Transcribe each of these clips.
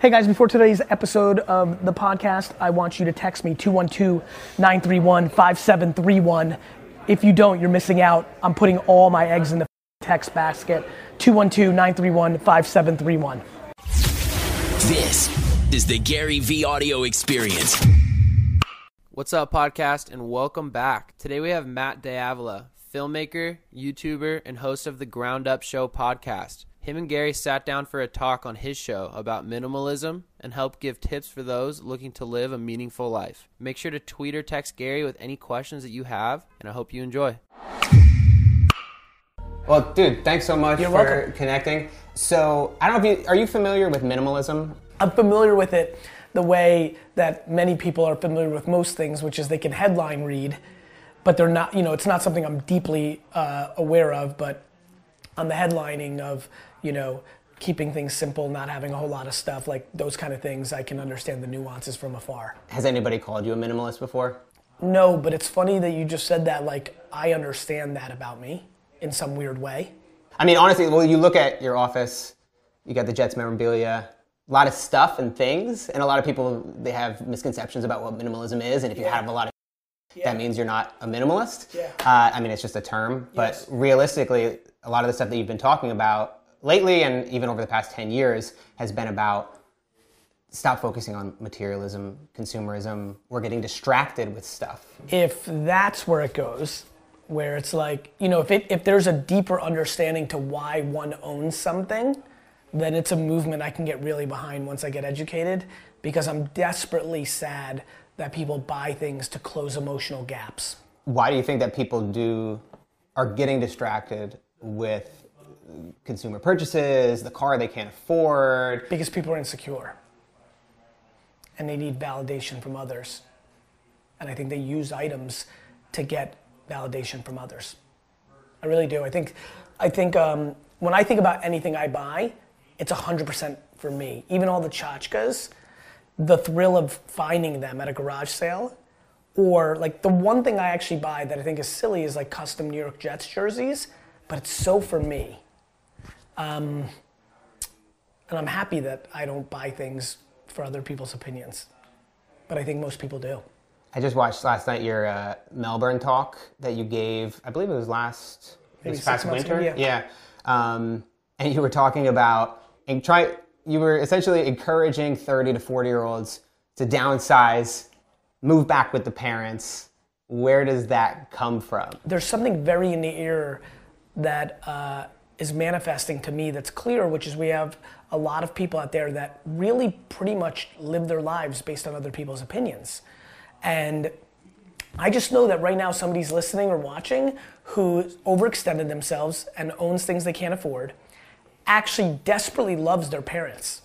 Hey guys, before today's episode of the podcast, I want you to text me 212 931 5731. If you don't, you're missing out. I'm putting all my eggs in the text basket 212 931 5731. This is the Gary Vee audio experience. What's up, podcast, and welcome back. Today we have Matt D'Avella, filmmaker, YouTuber, and host of the Ground Up Show podcast. Him and Gary sat down for a talk on his show about minimalism and help give tips for those looking to live a meaningful life. Make sure to tweet or text Gary with any questions that you have, and I hope you enjoy. Well, dude, thanks so much You're for welcome. connecting. So, I don't know if you are you familiar with minimalism? I'm familiar with it the way that many people are familiar with most things, which is they can headline read, but they're not, you know, it's not something I'm deeply uh, aware of, but on the headlining of, you know, keeping things simple, not having a whole lot of stuff, like those kind of things, I can understand the nuances from afar. Has anybody called you a minimalist before? No, but it's funny that you just said that, like, I understand that about me in some weird way. I mean, honestly, well, you look at your office, you got the Jets memorabilia, a lot of stuff and things, and a lot of people they have misconceptions about what minimalism is, and if you have a lot of that means you're not a minimalist. Yeah. Uh, I mean, it's just a term, but Yes. realistically, a lot of the stuff that you've been talking about lately, and even over the past ten years, has been about stop focusing on materialism, consumerism. We're getting distracted with stuff. if that's where it goes, where it's like, you know, if it if there's a deeper understanding to why one owns something, then it's a movement I can get really behind once I get educated because I'm desperately sad that people buy things to close emotional gaps. Why do you think that people do are getting distracted with consumer purchases, the car they can't afford? Because people are insecure and they need validation from others. And I think they use items to get validation from others. I really do. I think, I think um, when I think about anything I buy, it's 100% for me. Even all the tchotchkes, the thrill of finding them at a garage sale, or like the one thing I actually buy that I think is silly is like custom New York Jets jerseys, but it's so for me. Um, and I'm happy that I don't buy things for other people's opinions, but I think most people do. I just watched last night your uh, Melbourne talk that you gave. I believe it was last Maybe this past winter. ago, yeah. Um, and you were talking about and try. You were essentially encouraging thirty to forty year olds to downsize, move back with the parents. Where does that come from? there's something very in the air that uh, is manifesting to me that's clear, which is we have a lot of people out there that really pretty much live their lives based on other people's opinions. And I just know that right now somebody's listening or watching who overextended themselves and owns things they can't afford, actually desperately loves their parents.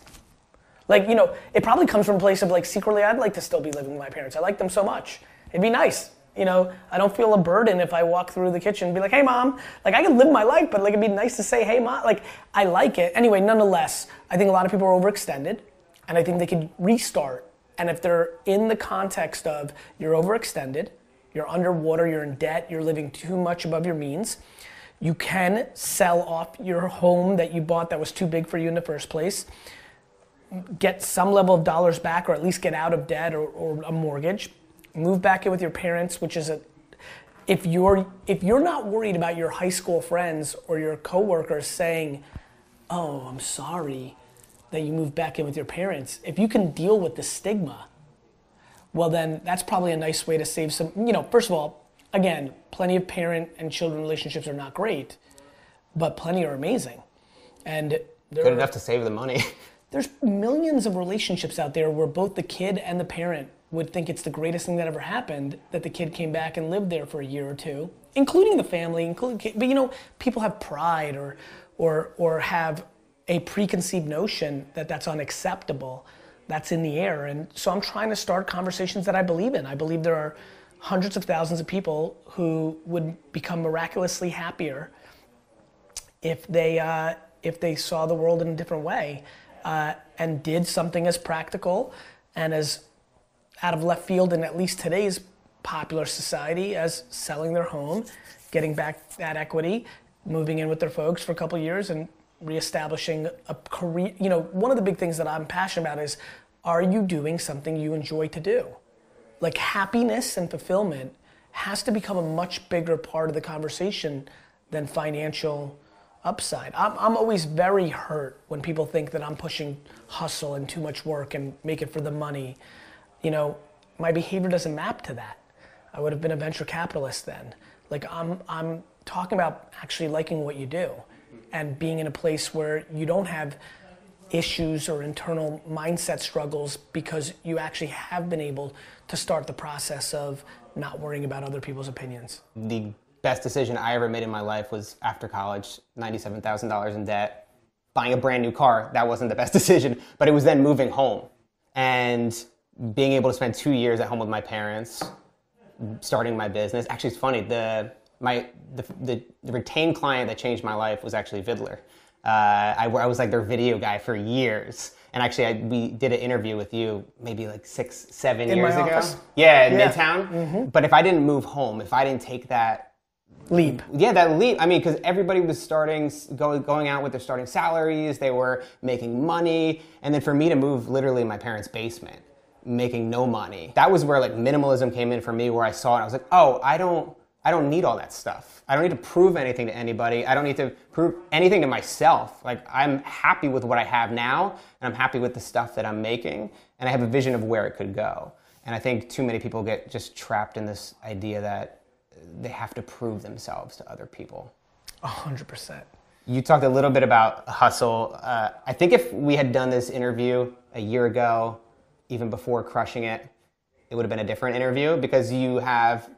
Like, you know, it probably comes from a place of like secretly, I'd like to still be living with my parents. I like them so much. It'd be nice. You know, I don't feel a burden if I walk through the kitchen and be like, hey, mom. Like, I can live my life, but like, it'd be nice to say, hey, mom. Like, I like it. Anyway, nonetheless, I think a lot of people are overextended and I think they could restart. And if they're in the context of you're overextended, you're underwater, you're in debt, you're living too much above your means, you can sell off your home that you bought that was too big for you in the first place get some level of dollars back or at least get out of debt or, or a mortgage move back in with your parents which is a if you're if you're not worried about your high school friends or your coworkers saying oh i'm sorry that you moved back in with your parents if you can deal with the stigma well then that's probably a nice way to save some you know first of all again plenty of parent and children relationships are not great but plenty are amazing and there Good enough to save the money. there's millions of relationships out there where both the kid and the parent would think it's the greatest thing that ever happened that the kid came back and lived there for a year or two, including the family, including. But you know, people have pride or, or, or have a preconceived notion that that's unacceptable. That's in the air, and so I'm trying to start conversations that I believe in. I believe there are hundreds of thousands of people who would become miraculously happier if they uh, if they saw the world in a different way uh, and did something as practical and as out of left field in at least today's popular society as selling their home, getting back that equity, moving in with their folks for a couple years, and reestablishing a career. You know, one of the big things that I'm passionate about is are you doing something you enjoy to do? Like happiness and fulfillment has to become a much bigger part of the conversation than financial upside. I'm, I'm always very hurt when people think that I'm pushing hustle and too much work and make it for the money. You know, my behavior doesn't map to that. I would have been a venture capitalist then. Like I'm, I'm talking about actually liking what you do and being in a place where you don't have issues or internal mindset struggles because you actually have been able to start the process of not worrying about other people's opinions. The best decision I ever made in my life was after college, $97,000 in debt, buying a brand new car. That wasn't the best decision, but it was then moving home and being able to spend two years at home with my parents, starting my business. Actually, it's funny. The my the, the, the retained client that changed my life was actually Viddler. Uh, I, I was like their video guy for years. And actually, I, we did an interview with you maybe like six, seven In years ago. Yeah, in Yeah. Midtown. But if I didn't move home, if I didn't take that Leap. yeah, that leap. I mean, because everybody was starting, going, going out with their starting salaries. They were making money, and then for me to move literally in my parents' basement, making no money. That was where like minimalism came in for me, where I saw it. I was like, oh, I don't, I don't need all that stuff. I don't need to prove anything to anybody. I don't need to prove anything to myself. Like I'm happy with what I have now, and I'm happy with the stuff that I'm making, and I have a vision of where it could go. And I think too many people get just trapped in this idea that they have to prove themselves to other people. A hundred percent. You talked a little bit about hustle. Uh, I think if we had done this interview a year ago, even before crushing it, it would have been a different interview because you have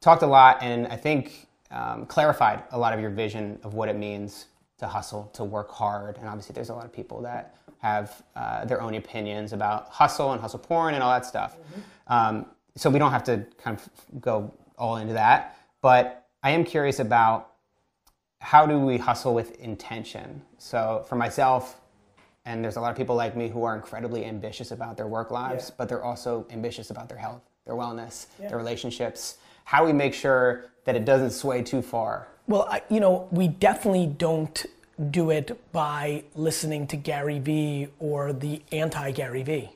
talked a lot and I think um, clarified a lot of your vision of what it means to hustle, to work hard. And obviously, there's a lot of people that have uh, their own opinions about hustle and hustle porn and all that stuff. Um, so we don't have to kind of go all into that. But I am curious about how do we hustle with intention? So for myself, and there's a lot of people like me who are incredibly ambitious about their work lives, Yeah. but they're also ambitious about their health, their wellness, their relationships. How we make sure that it doesn't sway too far? Well, I, you know, we definitely don't do it by listening to Gary Vee or the anti Gary Vee.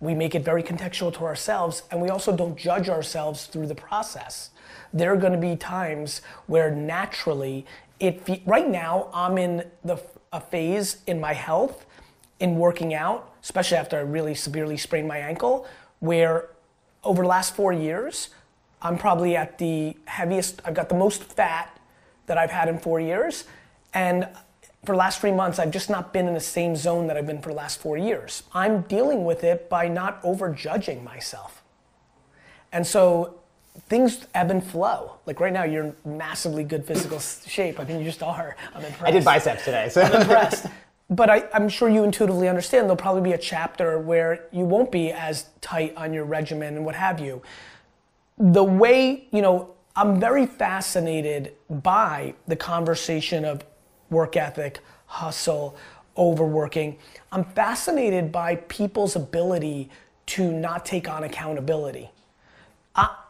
We make it very contextual to ourselves, and we also don't judge ourselves through the process. There are going to be times where naturally, it fe- right now I'm in the a phase in my health, in working out, especially after I really severely sprained my ankle, where over the last four years, I'm probably at the heaviest, I've got the most fat that I've had in four years. And for the last three months, I've just not been in the same zone that I've been for the last four years. I'm dealing with it by not overjudging myself. And so things ebb and flow. Like right now, you're in massively good physical shape. I mean, you just are. I'm impressed I did biceps today, so I'm impressed. But I, I'm sure you intuitively understand there'll probably be a chapter where you won't be as tight on your regimen and what have you. The way, you know, I'm very fascinated by the conversation of work ethic, hustle, overworking. I'm fascinated by people's ability to not take on accountability.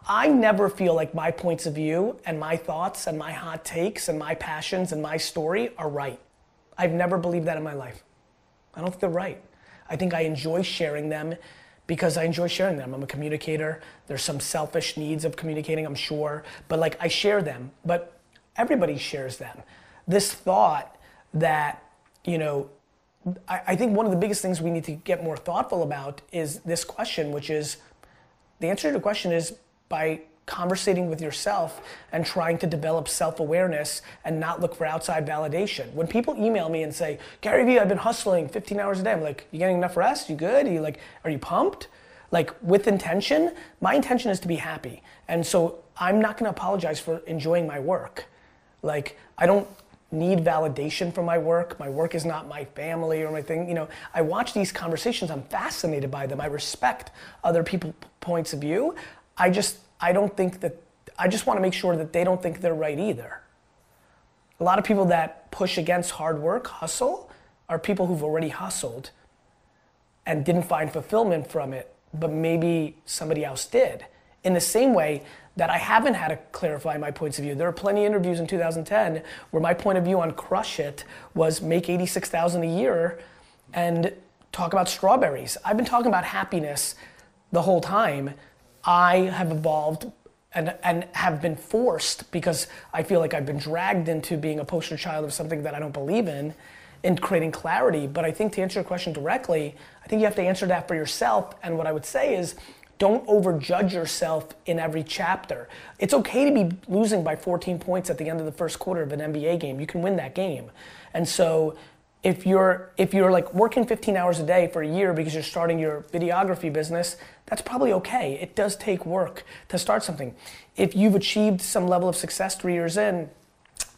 I, never feel like my points of view and my thoughts and my hot takes and my passions and my story are right. I've never believed that in my life. I don't think they're right. I think I enjoy sharing them because I enjoy sharing them. I'm a communicator. There's some selfish needs of communicating, I'm sure, but like I share them. But everybody shares them. This thought that, you know, I, I think one of the biggest things we need to get more thoughtful about is this question, which is the answer to the question is by conversating with yourself and trying to develop self-awareness and not look for outside validation. When people email me and say, Gary Vee, I've been hustling 15 hours a day, I'm like, you getting enough rest? You good? Are you like, are you pumped? Like with intention, my intention is to be happy. And so I'm not gonna apologize for enjoying my work. Like I don't need validation from my work. My work is not my family or my thing. You know, I watch these conversations. I'm fascinated by them. I respect other people's points of view. I just I don't think that I just want to make sure that they don't think they're right either. A lot of people that push against hard work, hustle, are people who've already hustled and didn't find fulfillment from it, but maybe somebody else did. In the same way that I haven't had to clarify my points of view. There are plenty of interviews in 2010 where my point of view on Crush It was make 86,000 a year and talk about strawberries. I've been talking about happiness the whole time. I have evolved and, and have been forced because I feel like I've been dragged into being a poster child of something that I don't believe in in creating clarity. But I think to answer your question directly, I think you have to answer that for yourself. And what I would say is don't overjudge yourself in every chapter. It's okay to be losing by 14 points at the end of the first quarter of an NBA game. You can win that game. And so if you're if you're like working 15 hours a day for a year because you're starting your videography business, that's probably okay. It does take work to start something. If you've achieved some level of success 3 years in,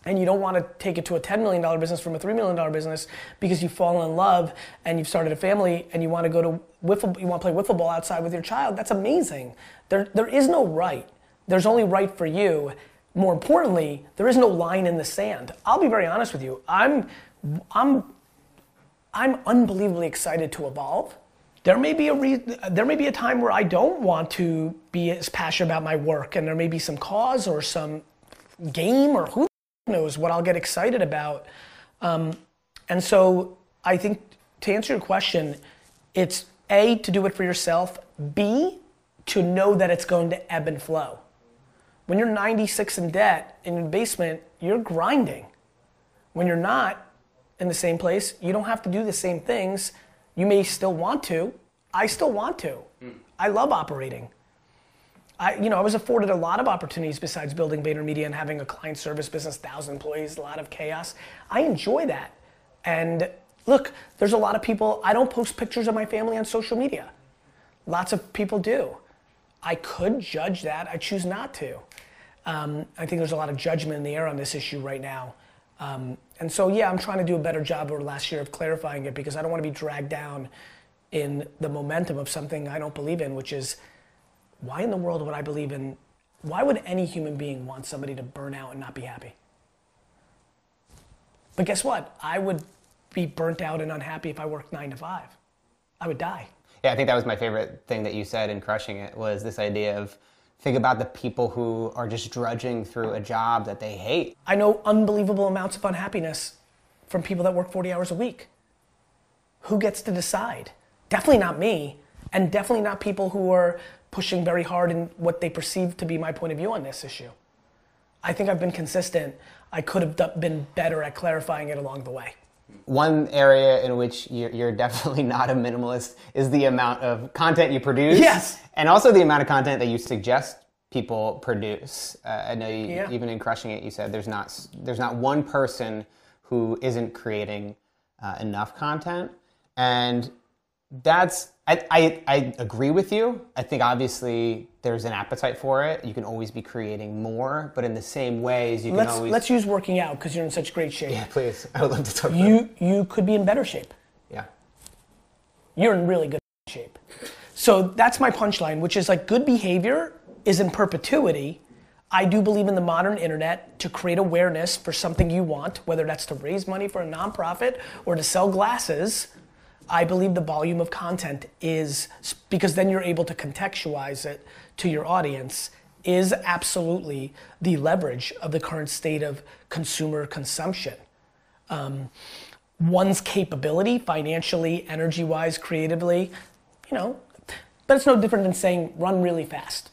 and you don't want to take it to a $10 million business from a $3 million business because you've fallen in love and you've started a family and you want to go to wiffle, you want to play wiffle ball outside with your child, that's amazing. There, there is no right. There's only right for you. More importantly, there is no line in the sand. I'll be very honest with you. I'm, I'm, I'm unbelievably excited to evolve. There may be a re- there may be a time where I don't want to be as passionate about my work, and there may be some cause or some game or who knows what I'll get excited about. Um, and so I think to answer your question, it's A, to do it for yourself, B, to know that it's going to ebb and flow. When you're 96 in debt in your basement, you're grinding. When you're not in the same place, you don't have to do the same things. You may still want to. I still want to. Mm. I love operating. I, you know, I was afforded a lot of opportunities besides building VaynerMedia and having a client service business, thousand employees, a lot of chaos. I enjoy that. And look, there's a lot of people. I don't post pictures of my family on social media. Lots of people do. I could judge that. I choose not to. Um, I think there's a lot of judgment in the air on this issue right now. Um, and so, yeah, I'm trying to do a better job over the last year of clarifying it because I don't want to be dragged down in the momentum of something I don't believe in, which is why in the world would I believe in, why would any human being want somebody to burn out and not be happy? But guess what? I would be burnt out and unhappy if I worked nine to five. I would die. Yeah, I think that was my favorite thing that you said in crushing it was this idea of think about the people who are just drudging through a job that they hate. I know unbelievable amounts of unhappiness from people that work 40 hours a week. Who gets to decide? Definitely not me, and definitely not people who are pushing very hard in what they perceive to be my point of view on this issue. I think I've been consistent. I could have been better at clarifying it along the way. One area in which you're definitely not a minimalist is the amount of content you produce. Yes. And also the amount of content that you suggest people produce. Uh, I know you, yeah. even in crushing it, you said there's not there's not one person who isn't creating uh, enough content, and that's I, I, I, agree with you. I think obviously there's an appetite for it. You can always be creating more, but in the same ways you can let's, always. Let's use working out because you're in such great shape. Yeah, please. I would love to talk. You you could be in better shape. Yeah. You're in really good shape. So that's my punchline, which is like good behavior is in perpetuity. I do believe in the modern internet to create awareness for something you want, whether that's to raise money for a nonprofit or to sell glasses I believe the volume of content is, because then you're able to contextualize it to your audience, is absolutely the leverage of the current state of consumer consumption. Um, one's capability, financially, energy wise, creatively, you know, but it's no different than saying run really fast.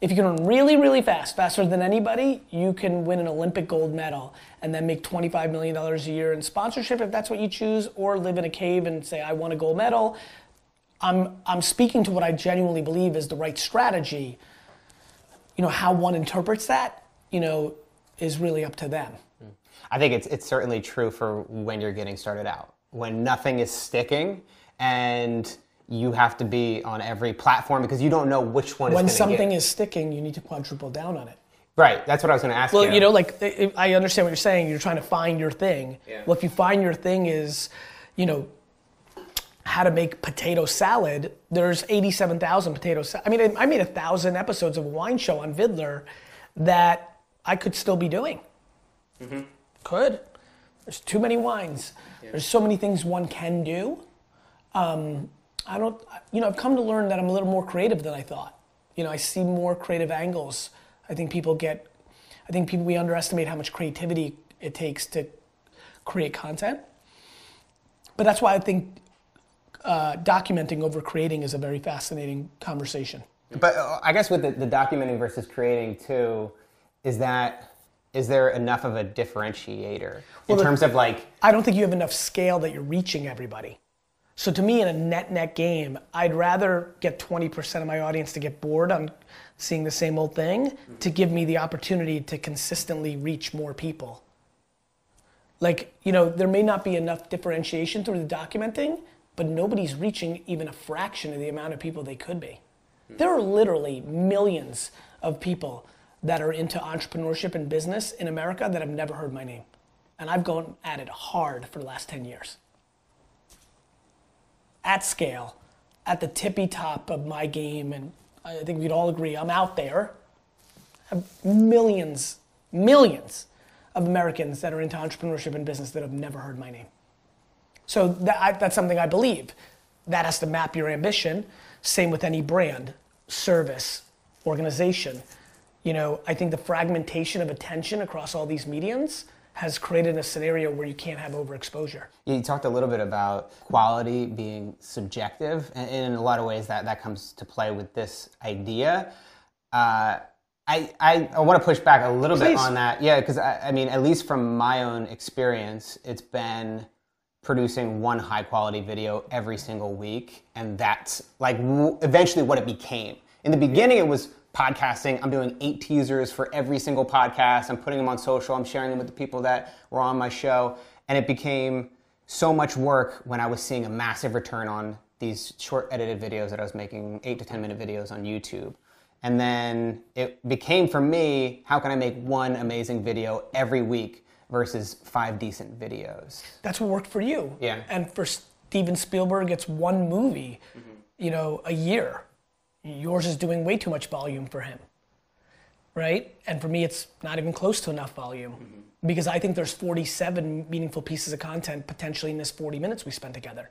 If you can run really, really fast, faster than anybody, you can win an Olympic gold medal and then make $25 million a year in sponsorship if that's what you choose, or live in a cave and say, I won a gold medal. I'm, I'm speaking to what I genuinely believe is the right strategy. You know, how one interprets that, you know, is really up to them. I think it's, it's certainly true for when you're getting started out. When nothing is sticking and you have to be on every platform because you don't know which one when something get. is sticking you need to quadruple down on it right that's what i was going to ask well you you know like i understand what you're saying you're trying to find your thing yeah. well if you find your thing is you know how to make potato salad there's 87000 potato salad i mean i made a thousand episodes of a wine show on viddler that i could still be doing mm-hmm. could there's too many wines yeah. there's so many things one can do um, I don't, you know, I've come to learn that I'm a little more creative than I thought. You know, I see more creative angles. I think people get, I think people we underestimate how much creativity it takes to create content. But that's why I think uh, documenting over creating is a very fascinating conversation. But uh, I guess with the, the documenting versus creating too, is that is there enough of a differentiator in the- terms of like I don't think you have enough scale that you're reaching everybody. So to me, in a net net game, I'd rather get 20% of my audience to get bored on seeing the same old thing to give me the opportunity to consistently reach more people. Like, you know, there may not be enough differentiation through the documenting, but nobody's reaching even a fraction of the amount of people they could be. There are literally millions of people that are into entrepreneurship and business in America that have never heard my name. And I've gone at it hard for the last 10 years. At scale, at the tippy top of my game, and I think we'd all agree I'm out there. Millions, millions of Americans that are into entrepreneurship and business that have never heard my name. So that, I, that's something I believe. That has to map your ambition. Same with any brand, service, organization. You know, I think the fragmentation of attention across all these mediums has created a scenario where you can't have overexposure. You talked a little bit about quality being subjective, and in a lot of ways that, that comes to play with this idea. Uh, I, I, I want to push back a little bit on that. Yeah, because I, I mean, at least from my own experience, it's been producing one high quality video every single week, and that's like w- eventually what it became. In the beginning, it was podcasting. I'm doing eight teasers for every single podcast. I'm putting them on social. I'm sharing them with the people that were on my show, and it became so much work when I was seeing a massive return on these short edited videos that I was making, eight to 10 minute videos on YouTube. And then it became for me, how can I make one amazing video every week versus five decent videos? That's what worked for you. Yeah. And for Steven Spielberg, it's one movie, Mm-hmm. you know, a year. Yours is doing way too much volume for him, right? And for me, it's not even close to enough volume Mm-hmm. because I think there's 47 meaningful pieces of content potentially in this 40 minutes we spent together.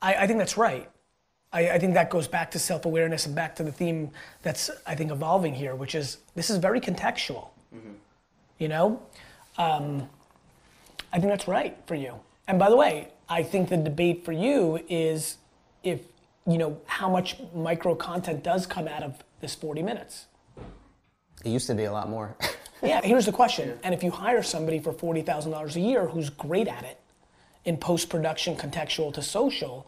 I, I think that's right. I, I think that goes back to self-awareness and back to the theme that's I think evolving here, which is this is very contextual. You know, um, I think that's right for you. And by the way, I think the debate for you is if you know how much micro content does come out of this 40 minutes. It used to be a lot more. Yeah, here's the question. And if you hire somebody for $40,000 a year who's great at it in post production, contextual to social,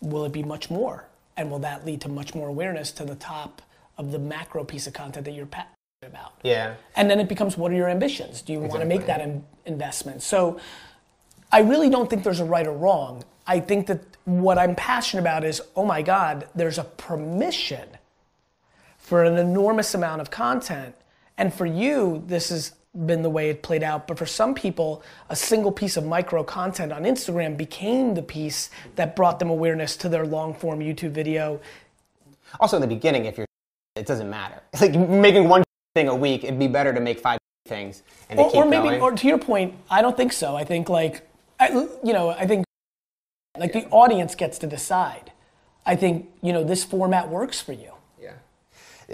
will it be much more? And will that lead to much more awareness to the top of the macro piece of content that you're passionate about? yeah. And then it becomes what are your ambitions? Do you want to make that in- investment? So I really don't think there's a right or wrong. I think that what I'm passionate about is oh my God, there's a permission for an enormous amount of content. And for you, this has been the way it played out. But for some people, a single piece of micro content on Instagram became the piece that brought them awareness to their long form YouTube video. Also, in the beginning, if you're, it doesn't matter. Like making one thing a week, it'd be better to make five things and Or, keep or maybe, going. or to your point, I don't think so. I think like, I, you know, I think like the audience gets to decide. I think you know this format works for you. Yeah.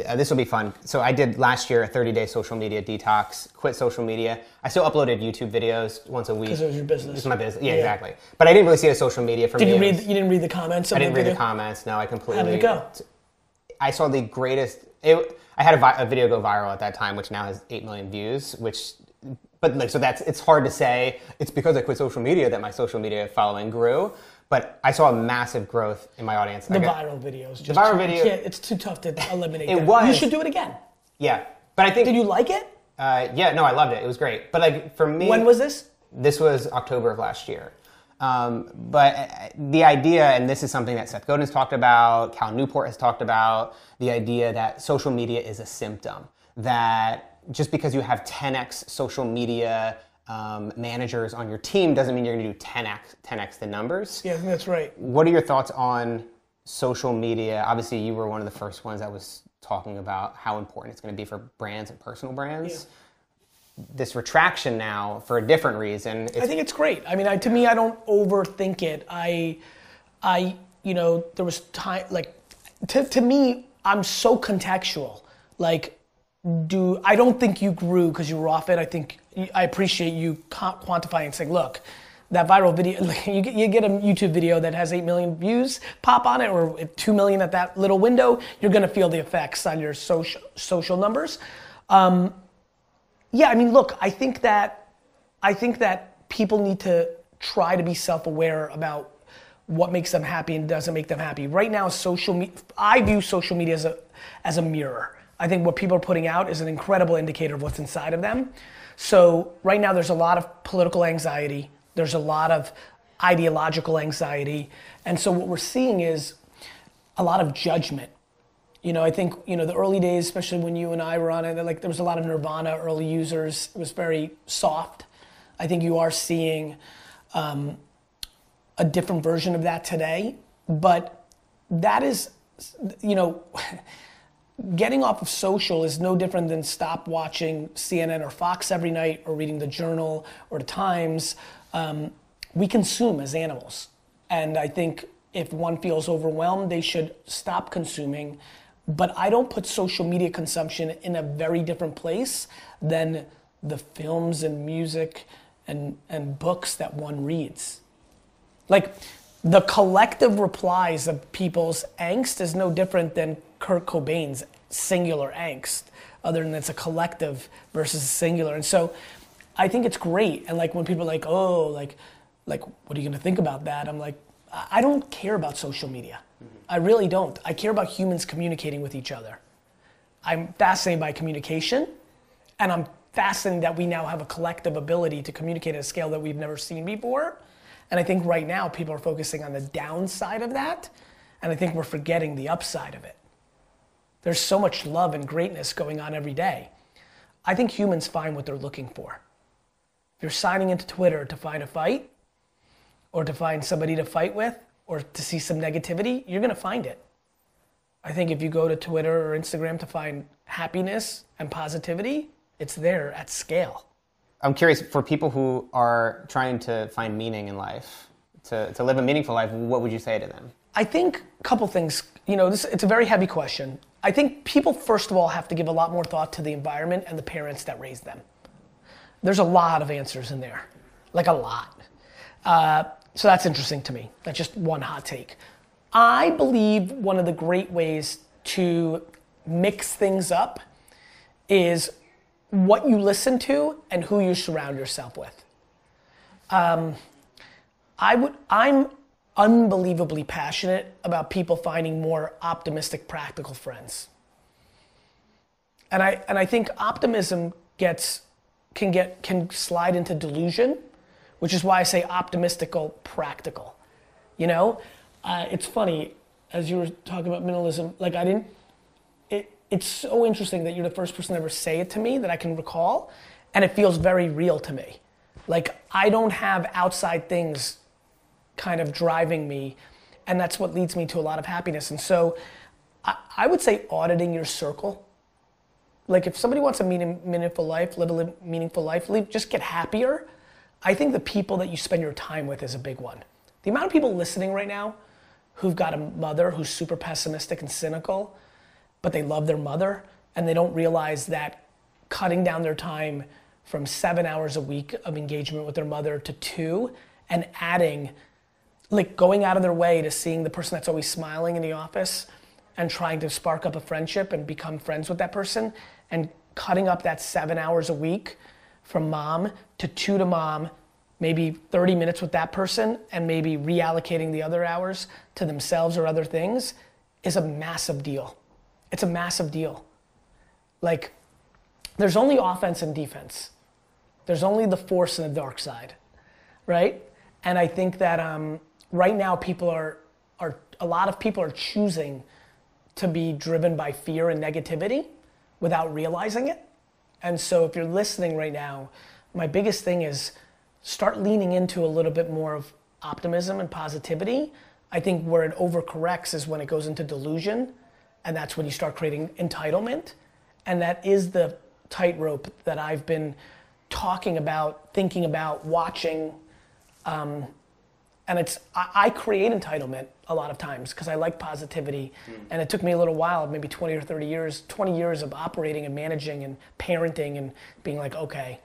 Uh, this will be fun. So I did last year a 30-day social media detox. Quit social media. I still uploaded YouTube videos once a week. 'Cause it was your business. It's my business. Yeah, Yeah. exactly. But I didn't really see it as social media for Did me. you read? was- You didn't read the comments. I didn't read the comments. No, I completely. How did it go? I saw the greatest. It, I had a, vi- a video go viral at that time, which now has eight million views. Which, but like, so that's it's hard to say. It's because I quit social media that my social media following grew. But I saw a massive growth in my audience. The got- viral videos. Just viral too- video- Yeah, it's too tough to eliminate. It that. was. You should do it again. Yeah, but I think. Did you like it? Uh, yeah, no, I loved it. It was great. But like for me, When was this? This was October of last year. Um, but uh, the idea, and this is something that Seth Godin has talked about, Cal Newport has talked about, the idea that social media is a symptom. That just because you have 10x social media um, managers on your team doesn't mean you're going to do 10x 10x the numbers. Yeah, that's right. What are your thoughts on social media? Obviously, you were one of the first ones that was talking about how important it's going to be for brands and personal brands. This retraction now, for a different reason, I think it's great. I mean, I, to me, I don't overthink it. I, I, you know, there was time like to, to me, I'm so contextual. Like, do I don't think you grew because you were off it. I think I appreciate you quantifying and saying, look, that viral video, you get, you get a YouTube video that has 8 million views pop on it or 2 million at that little window, you're gonna feel the effects on your social, social numbers. Um, yeah, I mean, look, I think that, I think that people need to try to be self-aware about what makes them happy and doesn't make them happy. Right now, social media, I view social media as a, as a mirror. I think what people are putting out is an incredible indicator of what's inside of them. So right now, there's a lot of political anxiety. There's a lot of ideological anxiety. And so what we're seeing is a lot of judgment. You know, I think, you know, the early days, especially when you and I were on it, like there was a lot of Nirvana early users. It was very soft. I think you are seeing um, a different version of that today. But that is, you know, getting off of social is no different than stop watching CNN or Fox every night or reading the Journal or the Times. Um, we consume as animals. And I think if one feels overwhelmed, they should stop consuming. But I don't put social media consumption in a very different place than the films and music and, and books that one reads. Like the collective replies of people's angst is no different than Kurt Cobain's singular angst, other than it's a collective versus a singular. And so I think it's great. And like when people are like, oh, like, like, what are you gonna think about that? I'm like, I don't care about social media. Mm-hmm. I really don't. I care about humans communicating with each other. I'm fascinated by communication, and I'm fascinated that we now have a collective ability to communicate at a scale that we've never seen before. And I think right now people are focusing on the downside of that, and I think we're forgetting the upside of it. There's so much love and greatness going on every day. I think humans find what they're looking for. If you're signing into Twitter to find a fight, or to find somebody to fight with, or to see some negativity, you're gonna find it. I think if you go to Twitter or Instagram to find happiness and positivity, it's there at scale. I'm curious for people who are trying to find meaning in life, to, to live a meaningful life, what would you say to them? I think a couple things. You know, this it's a very heavy question. I think people first of all have to give a lot more thought to the environment and the parents that raised them. There's a lot of answers in there, like a lot. Uh, so that's interesting to me. That's just one hot take. I believe one of the great ways to mix things up is what you listen to and who you surround yourself with. Um, I would, I'm unbelievably passionate about people finding more optimistic, practical friends. And I, and I think optimism gets, can, get, can slide into delusion, which is why I say optimistical, practical. You know, uh, it's funny, as you were talking about minimalism, like I didn't, it, it's so interesting that you're the first person to ever say it to me that I can recall, and it feels very real to me. Like I don't have outside things kind of driving me. And that's what leads me to a lot of happiness. And so I, I would say auditing your circle. Like if somebody wants a meaning, meaningful life, live a meaningful life, live, just get happier. I think the people that you spend your time with is a big one. The amount of people listening right now who've got a mother who's super pessimistic and cynical, but they love their mother and they don't realize that cutting down their time from seven hours a week of engagement with their mother to two and adding like going out of their way to seeing the person that's always smiling in the office and trying to spark up a friendship and become friends with that person and cutting up that seven hours a week from mom to two to mom maybe 30 minutes with that person and maybe reallocating the other hours to themselves or other things is a massive deal. It's a massive deal. Like there's only offense and defense. There's only the force and the dark side right? And i think that um, right now people are are a lot of people are choosing to be driven by fear and negativity without realizing it. And so if you're listening right now, my biggest thing is start leaning into a little bit more of optimism and positivity. I think where it overcorrects is when it goes into delusion, and that's when you start creating entitlement. And that is the tightrope that I've been talking about, thinking about, watching. Um, and it's I, I create entitlement a lot of times because I like positivity, and it took me a little while, maybe 20 or 30 years, 20 years of operating and managing and parenting and being like, okay,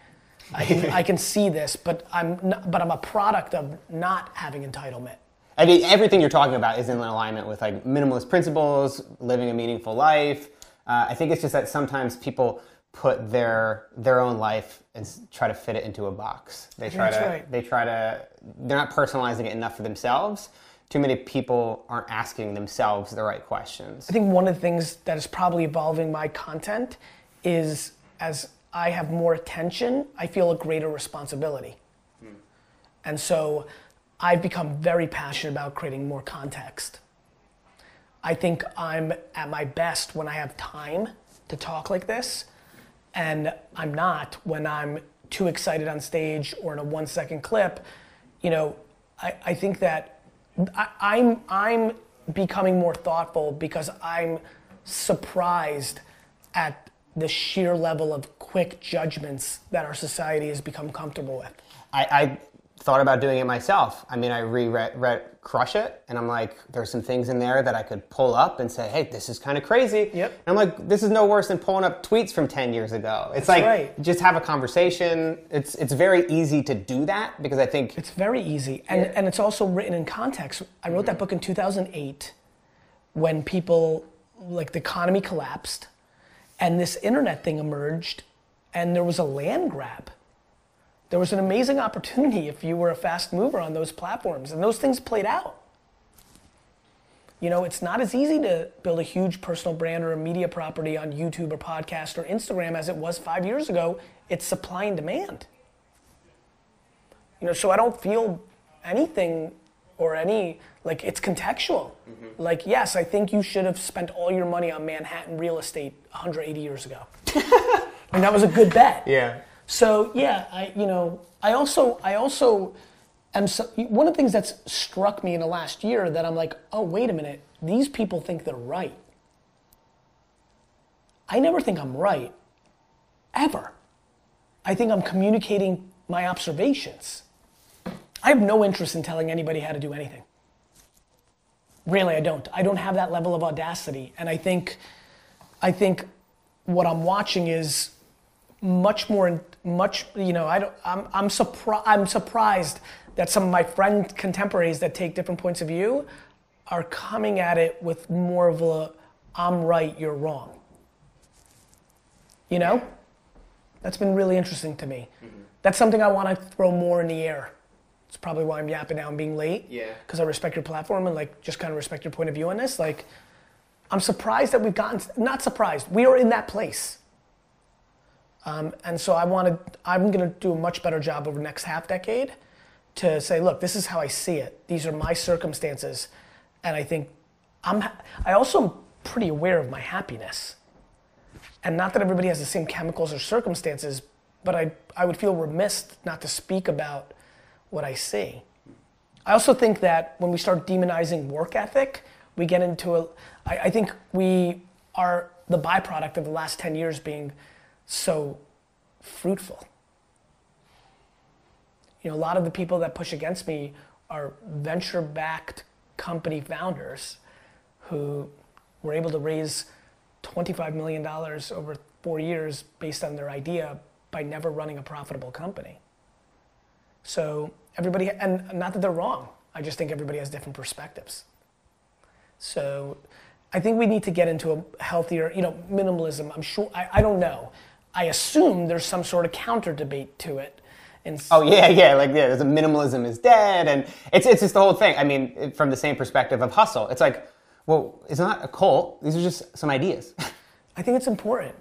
I can, I can see this, but I'm not, but I'm a product of not having entitlement. I mean, everything you're talking about is in alignment with like minimalist principles, living a meaningful life. Uh, I think it's just that sometimes people put their their own life and try to fit it into a box. They try That's to right. they try to they're not personalizing it enough for themselves. Too many people aren't asking themselves the right questions. I think one of the things that is probably evolving my content is as I have more attention, I feel a greater responsibility. Hmm. And so I've become very passionate about creating more context. I think I'm at my best when I have time to talk like this, and I'm not when I'm too excited on stage or in a one second clip. You know, I, I think that I, I'm I'm becoming more thoughtful because I'm surprised at the sheer level of quick judgments that our society has become comfortable with. I, I thought about doing it myself. I mean, I reread read Crush It, and I'm like, there's some things in there that I could pull up and say, hey, this is kind of crazy. Yep. And I'm like, this is no worse than pulling up tweets from 10 years ago. It's That's like, right. just have a conversation. It's, it's very easy to do that because I think It's very easy, and and it's also written in context. I wrote that mm-hmm. book in 2008, when people like the economy collapsed, and this internet thing emerged, and there was a land grab. There was an amazing opportunity if you were a fast mover on those platforms, and those things played out. You know, it's not as easy to build a huge personal brand or a media property on YouTube or podcast or Instagram as it was five years ago. It's supply and demand. You know, so I don't feel anything or any like it's contextual. Mm-hmm. Like, yes, I think you should have spent all your money on Manhattan real estate 180 years ago, and that was a good bet. Yeah. So yeah, I you know I also I also am so, one of the things that's struck me in the last year that I'm like, oh wait a minute, these people think they're right. I never think I'm right, ever. I think I'm communicating my observations. I have no interest in telling anybody how to do anything. Really, I don't. I don't have that level of audacity, and I think, I think, what I'm watching is much more, much. You know, I don't. I'm I'm surprised. I'm surprised that some of my friend contemporaries that take different points of view are coming at it with more of a "I'm right, you're wrong." You know, that's been really interesting to me. Mm-hmm. That's something I want to throw more in the air. It's probably why I'm yapping now and being late. Yeah. Because I respect your platform and like just kind of respect your point of view on this. Like, I'm surprised that we've gotten not surprised. We are in that place. Um, and so I wanted. I'm going to do a much better job over the next half decade to say, look, this is how I see it. These are my circumstances, and I think I'm. I also am pretty aware of my happiness and not that everybody has the same chemicals or circumstances, but I, I would feel remiss not to speak about what I see. I also think that when we start demonizing work ethic, we get into a. I, I think we are the byproduct of the last 10 years being so fruitful. You know, a lot of the people that push against me are venture backed company founders who were able to raise $25 million over four years based on their idea by never running a profitable company. So everybody, and not that they're wrong, I just think everybody has different perspectives. So I think we need to get into a healthier, you know, minimalism. I'm sure, I, I don't know. I assume there's some sort of counter debate to it. And s- Oh yeah, yeah, like yeah, there's a minimalism is dead, and it's it's just the whole thing. I mean, from the same perspective of hustle, it's like, well, it's not a cult. These are just some ideas. I think it's important.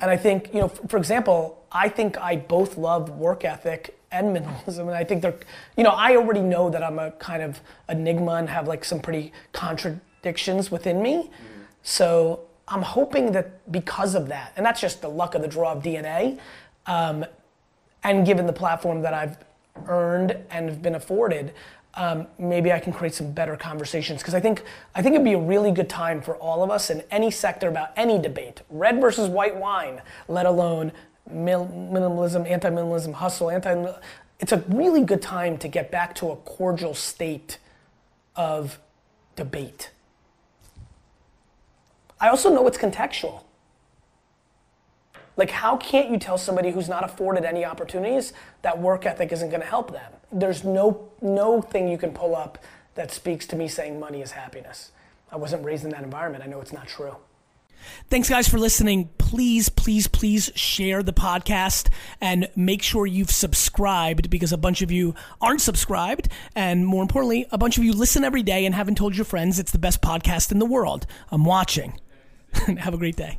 And I think, you know, for example, I think I both love work ethic and minimalism. And I think they're, you know, I already know that I'm a kind of enigma and have like some pretty contradictions within me. Mm. So I'm hoping that because of that, and that's just the luck of the draw of DNA, um, and given the platform that I've earned and have been afforded, um, maybe I can create some better conversations. Because I think I think it'd be a really good time for all of us in any sector about any debate, red versus white wine, let alone mil- minimalism, anti-minimalism, hustle, anti. it's a really good time to get back to a cordial state of debate. I also know it's contextual. Like, how can't you tell somebody who's not afforded any opportunities that work ethic isn't going to help them? There's no no thing you can pull up that speaks to me saying money is happiness. I wasn't raised in that environment. I know it's not true. Thanks, guys, for listening. Please, please, please share the podcast and make sure you've subscribed because a bunch of you aren't subscribed. And more importantly, a bunch of you listen every day and haven't told your friends it's the best podcast in the world. I'm watching. Have a great day.